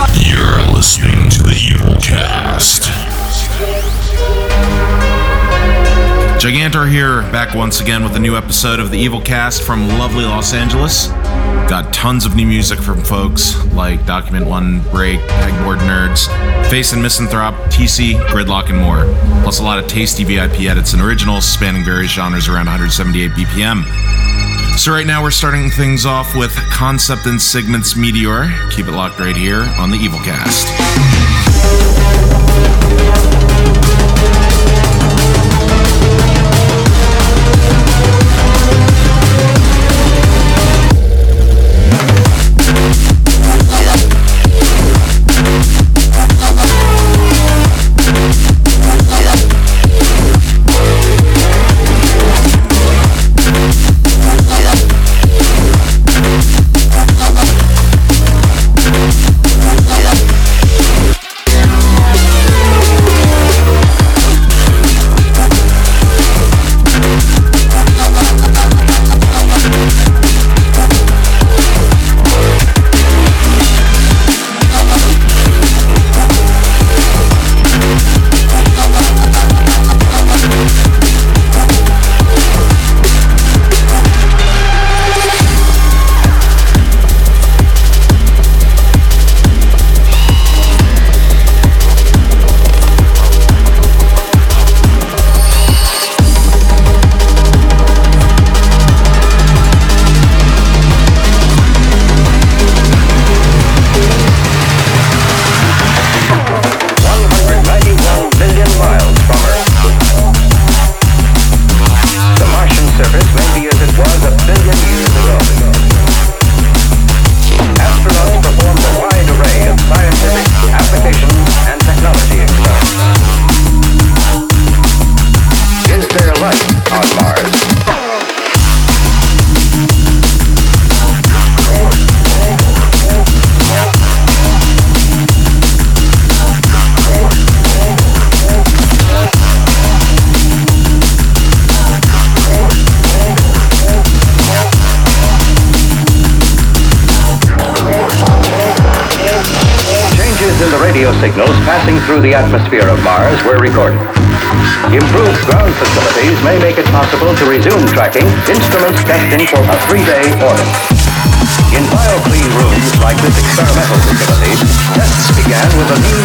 You're listening to the Evolcast. Gigantor here, back once again with a new episode of the Evolcast from lovely Los Angeles. Got tons of new music from folks like Document One, Break, Pegboard Nerds, Phace and Misanthrop, TC, Gridlok, and more. Plus a lot of tasty VIP edits and originals spanning various genres around 178 BPM. So right now we're starting things off with Concept and Sigment's Meteor. Keep it locked right here on the Evil through the atmosphere of Mars were recorded. Improved ground facilities may make it possible to resume tracking instruments destined for a three-day orbit. In bio-clean rooms like this experimental facility, tests began with a new...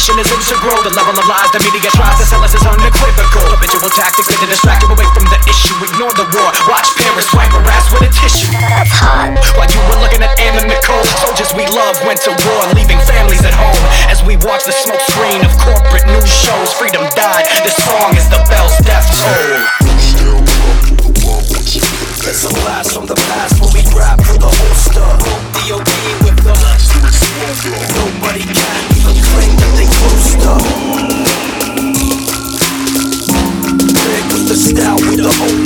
information is integral. The level of lies the media tries to sell us is unequivocal. Habitual tactics get to distract you away from the issue. Ignore the war. Watch Paris wipe her ass with a tissue. That's hot. While you were looking at Anna Nicole, soldiers we love went to war, leaving families at home. As we watch the smoke screen of corporate news shows, freedom died. This song is the bell's death toll. It's a blast from the past when we grab for the holster. style with the whole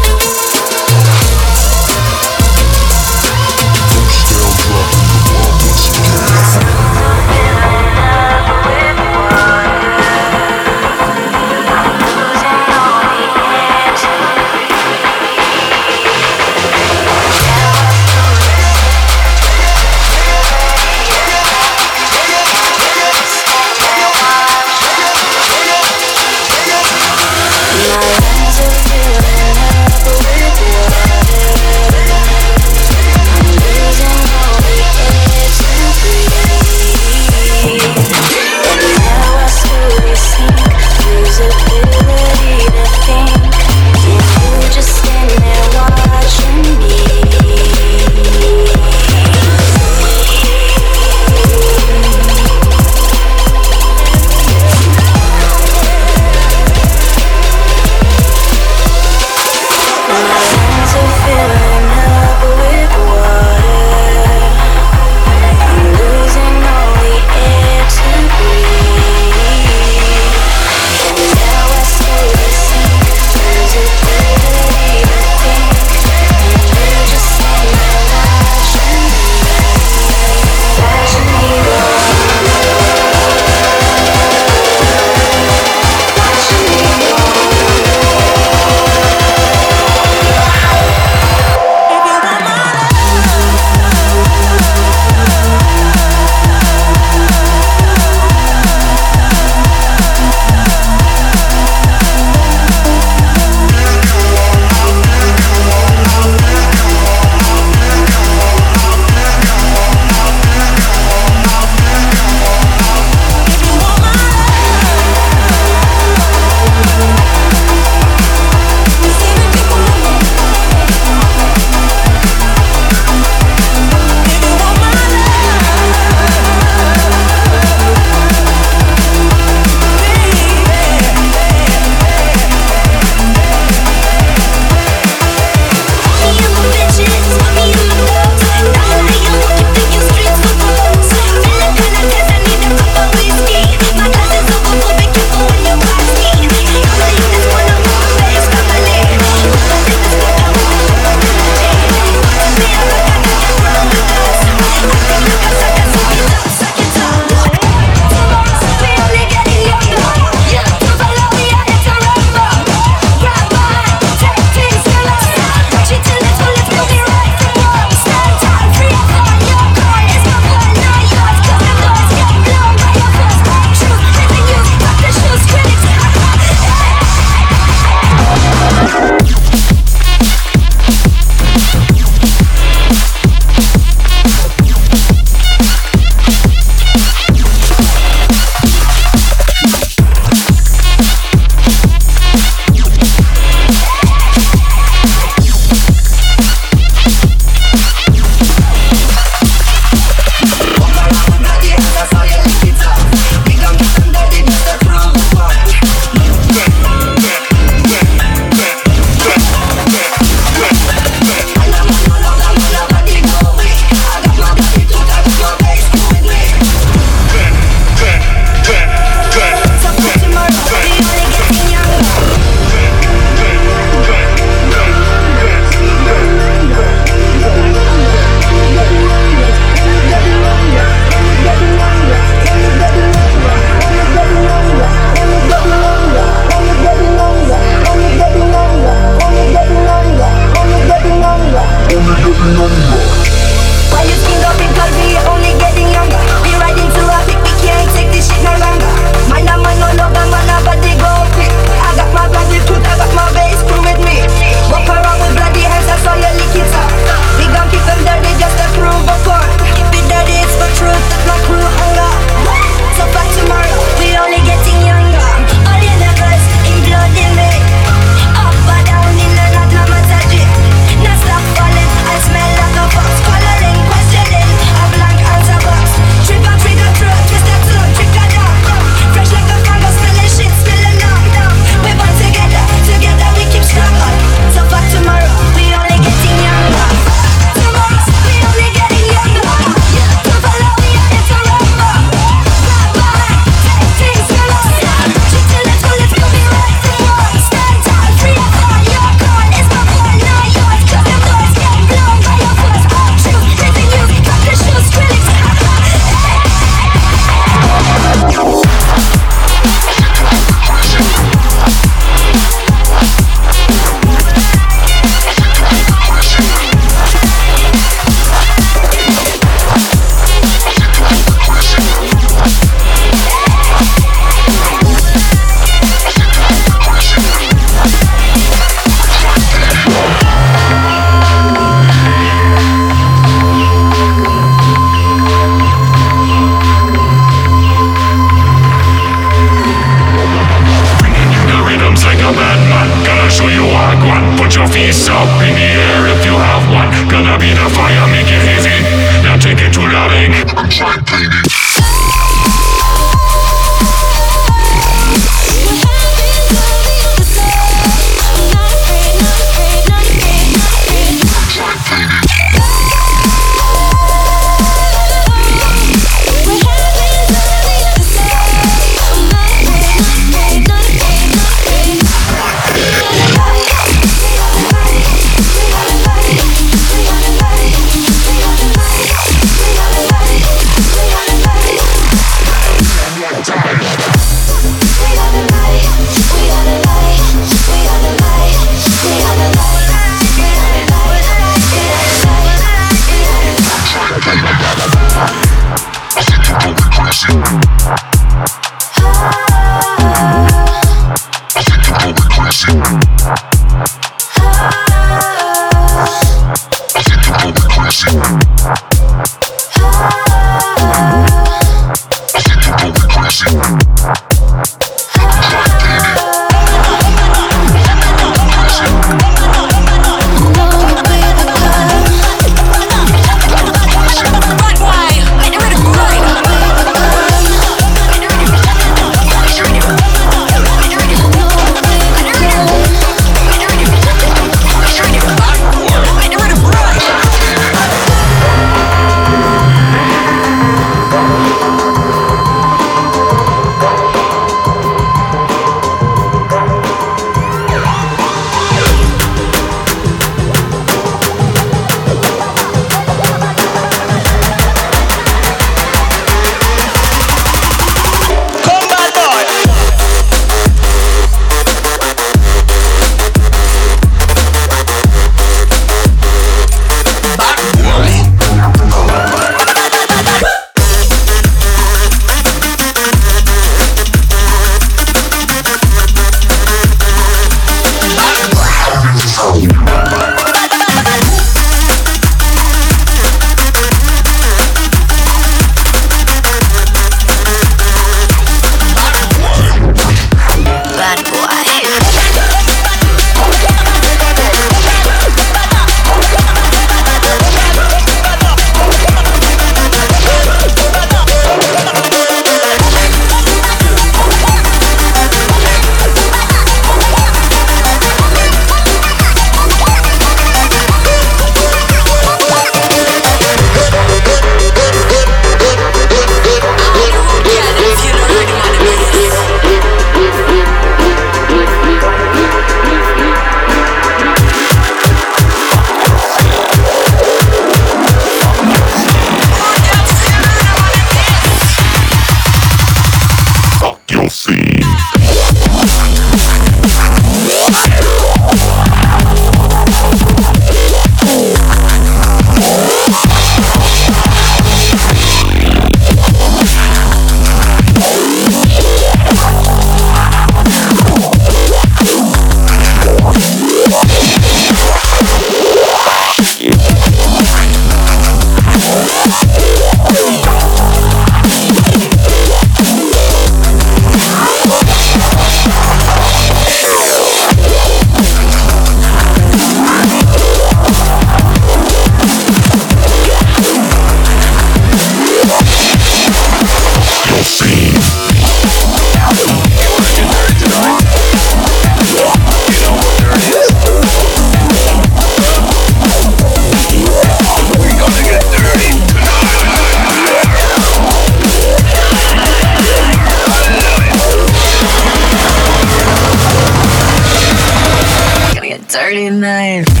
Dirty knife.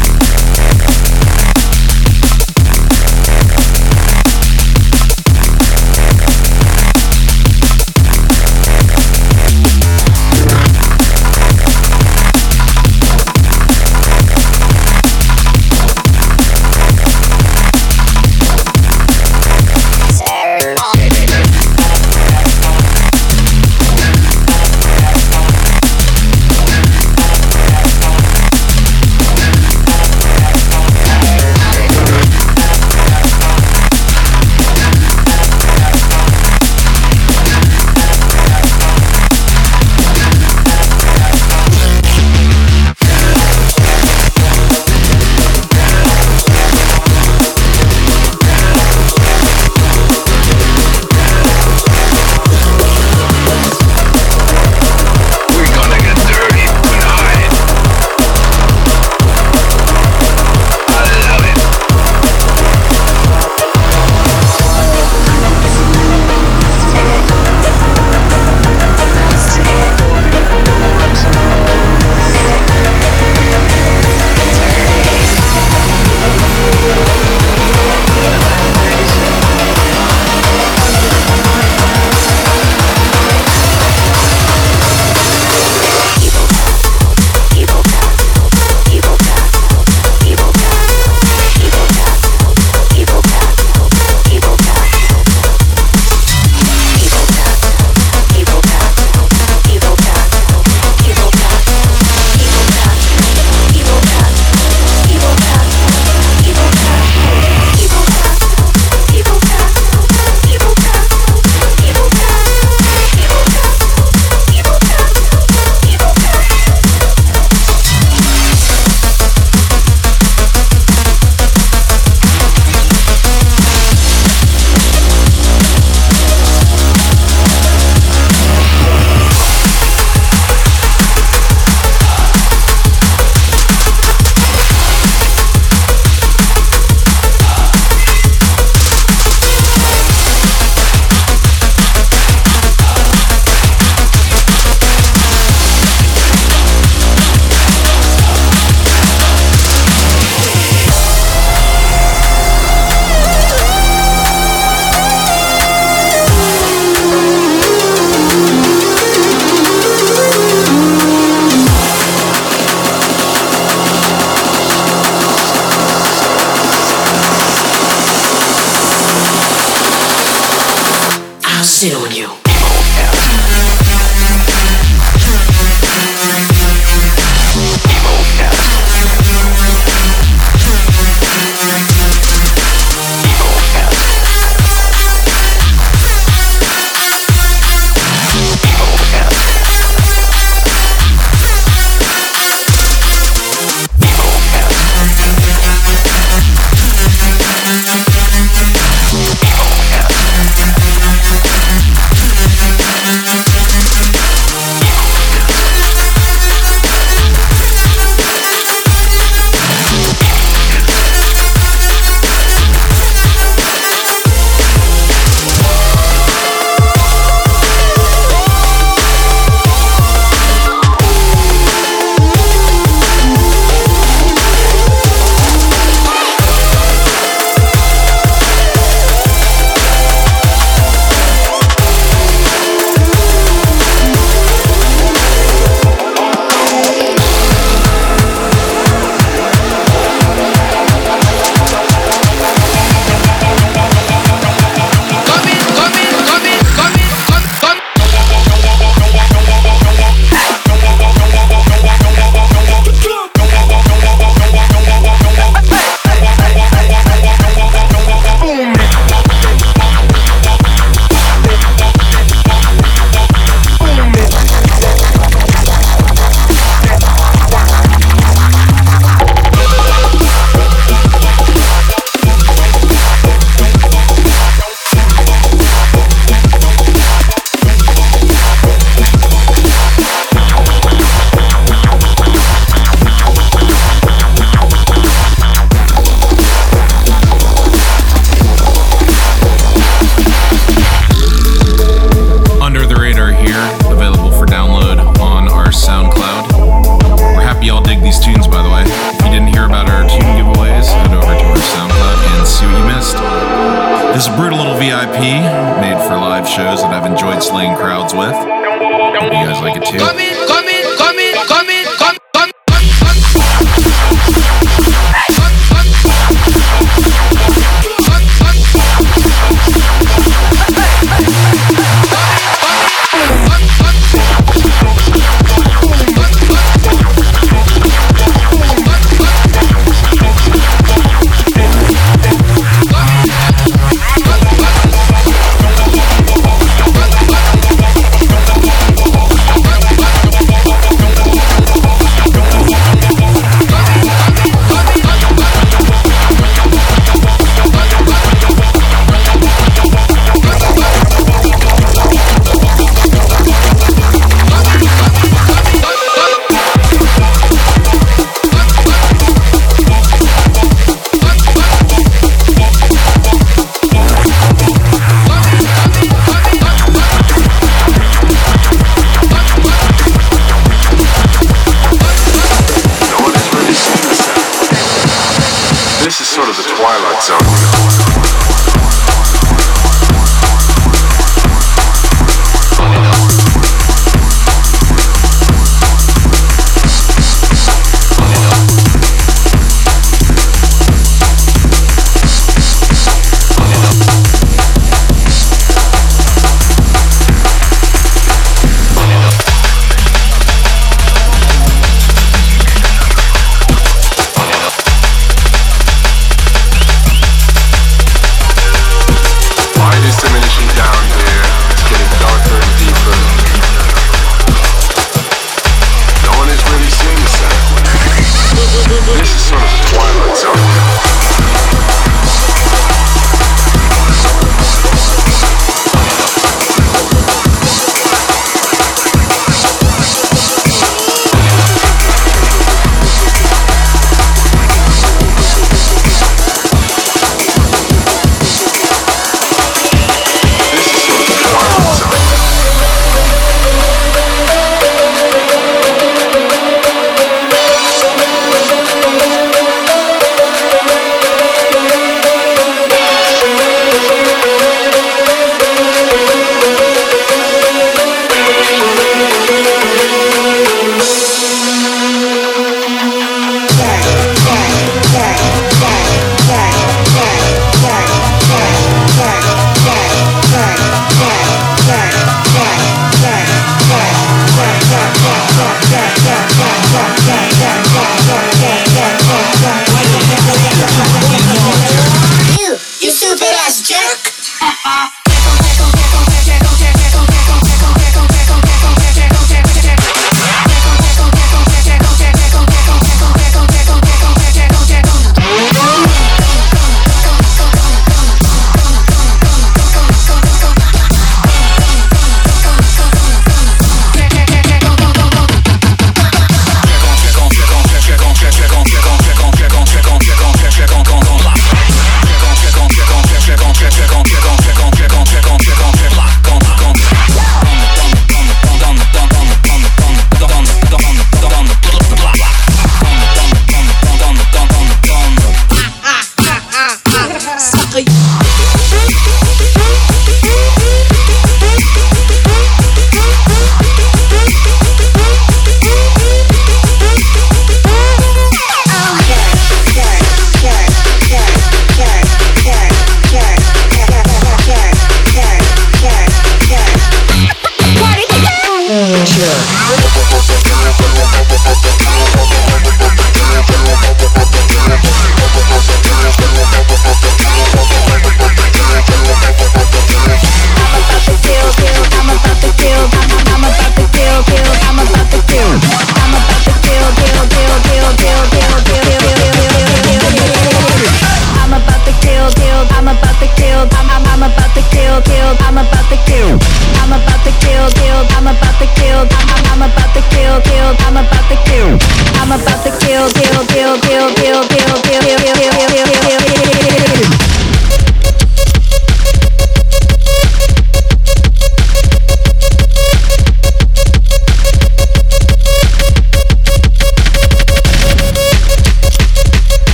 I've enjoyed slaying crowds with. You guys like it too? Come in, come in.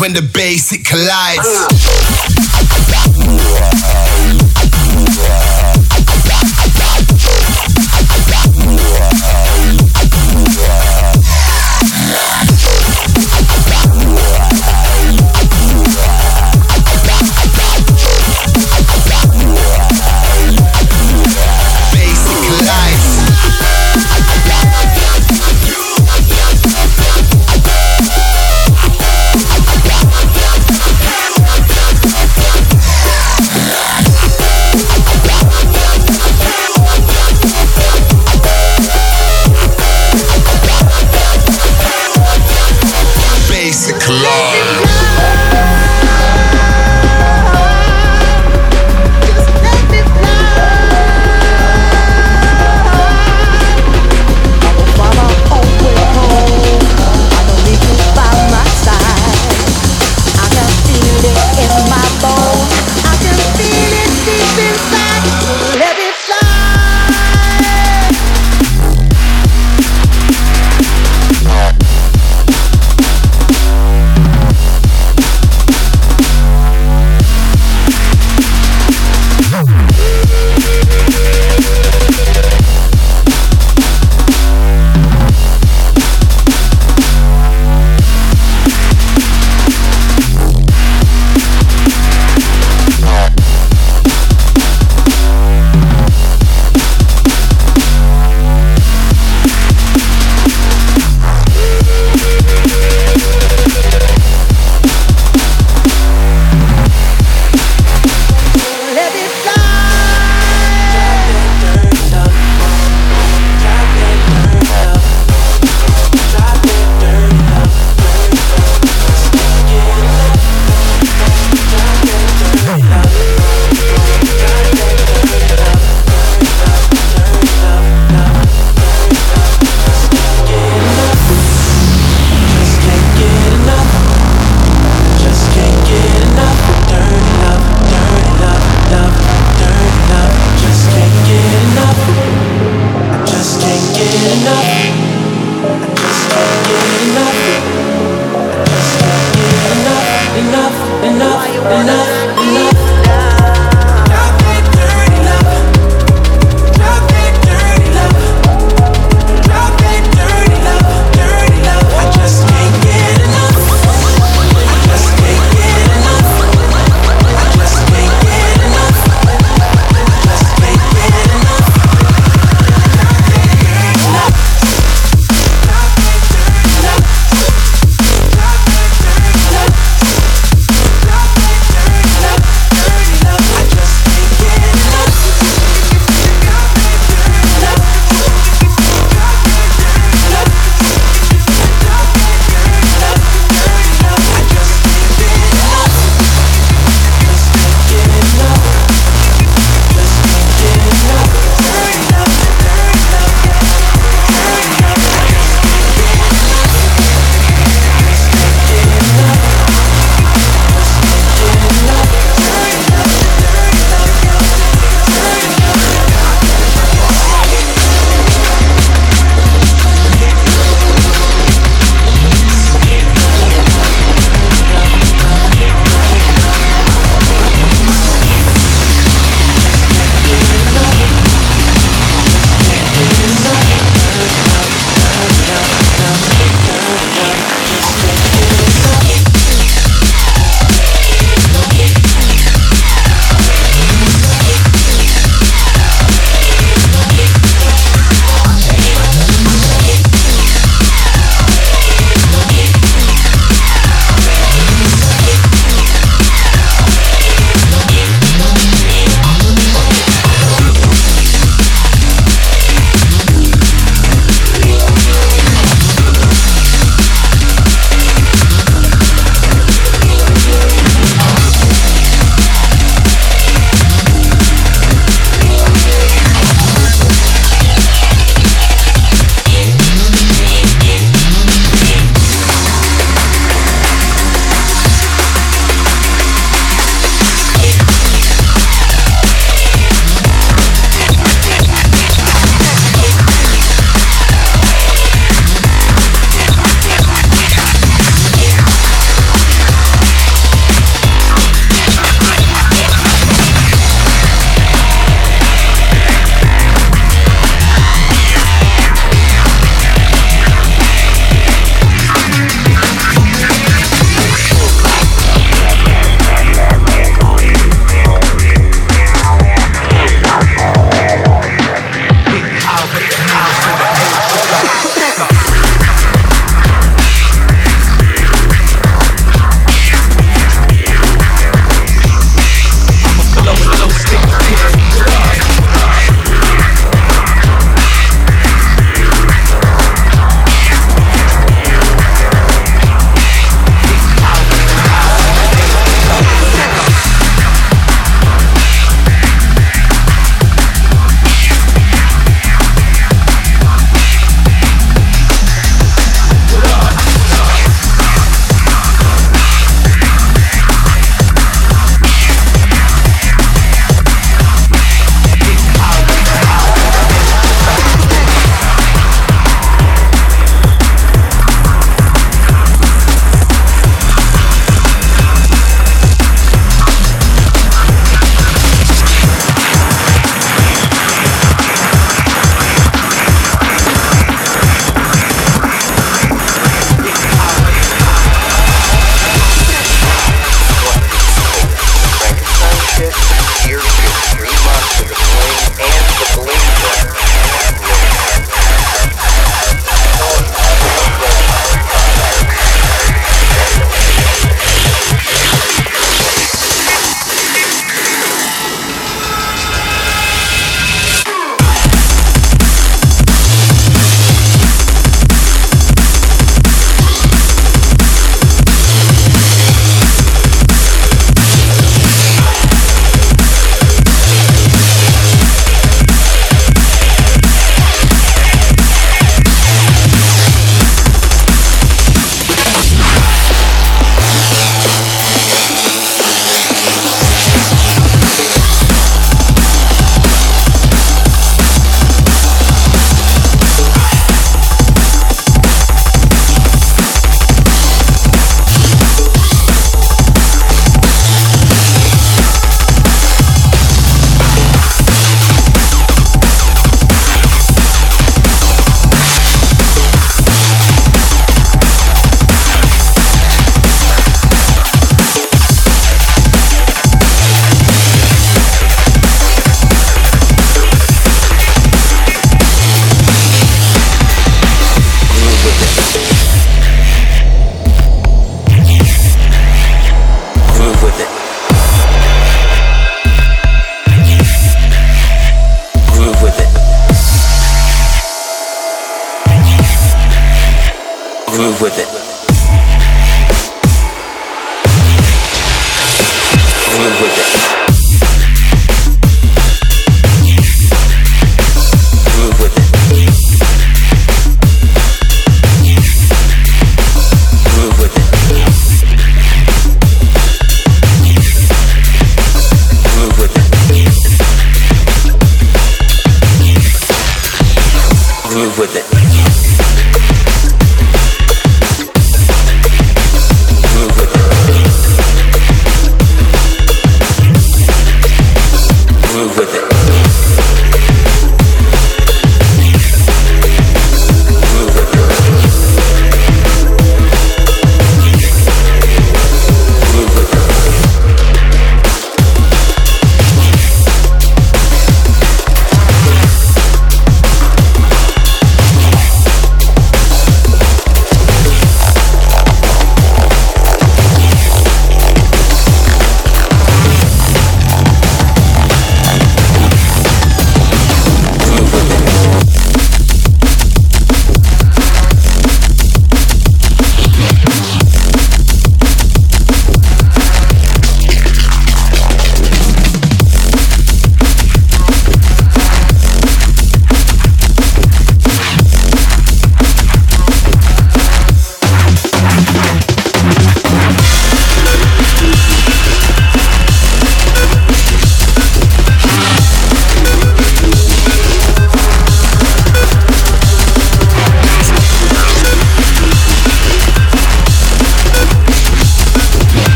When the basic collides. Love.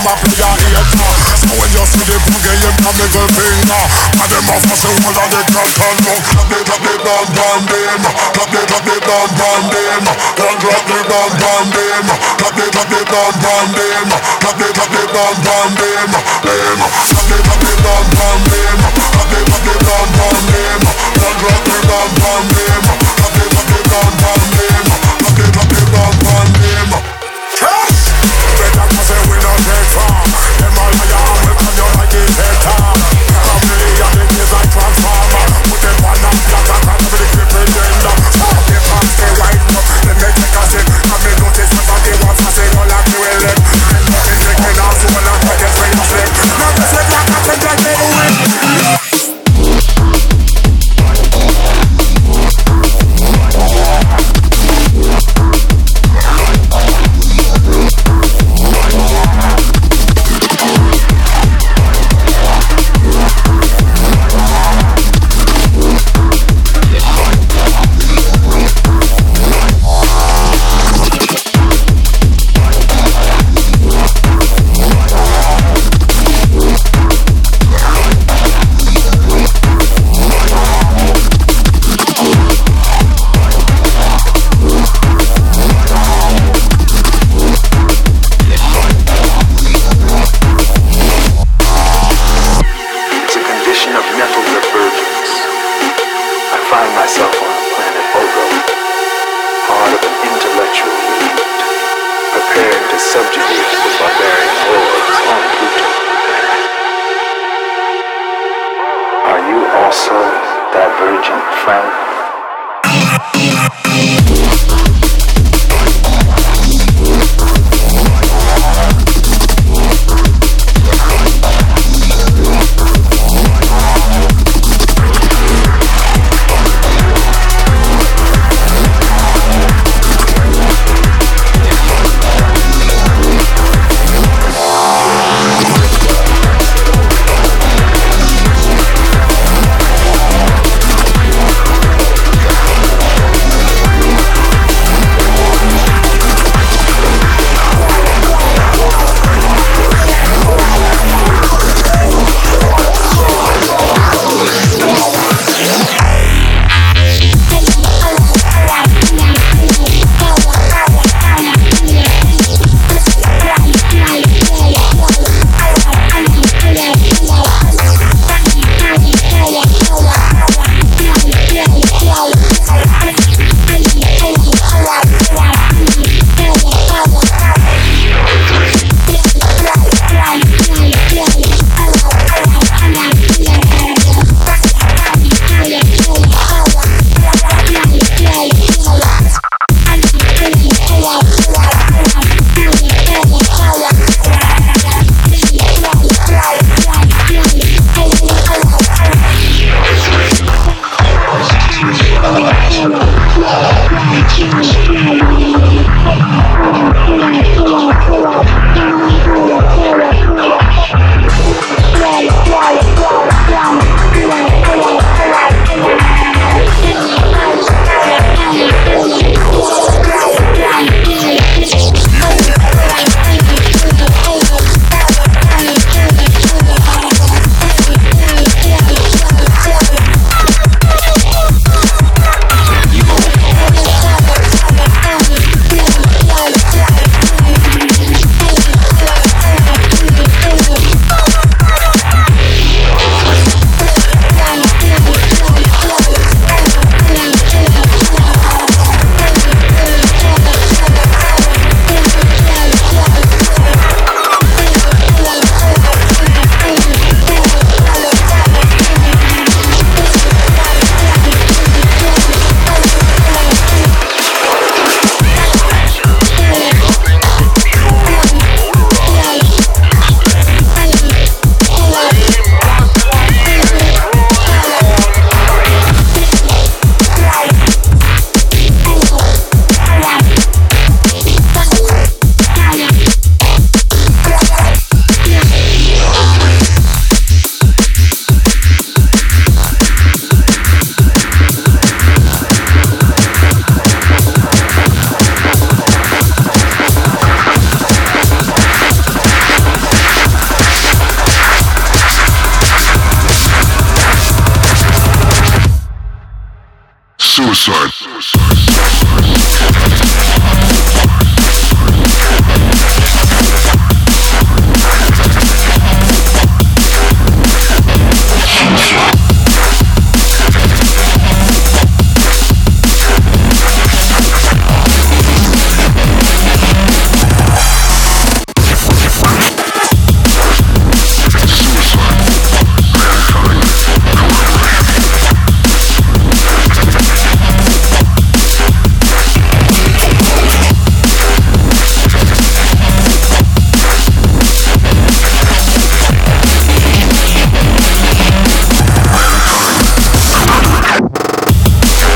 them play a So when you see the boogie, you my middle finger And them a fuss the whole of the girls can look Drop the, drop the bomb, bomb, beam Drop the, drop the bomb, bomb, beam Girl, drop the bomb, bomb, beam Drop the, drop the bomb, bomb, beam Drop the, drop the bomb, bomb, beam Beam Drop the, drop the bomb, bomb, beam Drop the, drop the bomb, bomb, beam Girl, drop the bomb, bomb, beam Drop the, drop the bomb, bomb, beam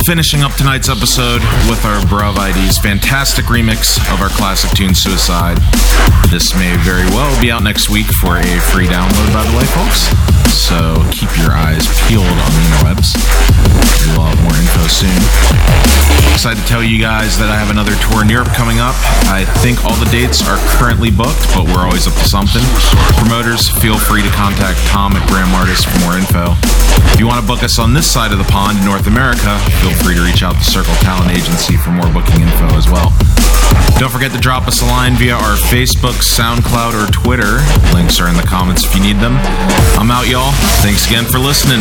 Finishing up tonight's episode with our Bruv ID's fantastic remix of our classic tune Suicide. This may very well be out next week for a free download, by the way, folks. So keep your eyes peeled on the interwebs. We will have more info soon. Excited to tell you guys that I have another tour in Europe coming up. I think all the dates are currently booked, but we're always up to something. Promoters, feel free to contact Tom at Graham Artist for more info. If you want to book us on this side of the pond in North America, feel free to reach out to Circle Talent Agency for more booking info as well. Don't forget to drop us a line via our Facebook, SoundCloud, or Twitter. Links are in the comments if you need them. I'm out, y'all. Thanks again for listening.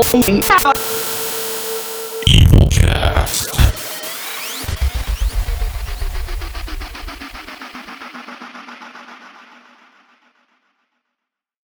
Oh, Cow.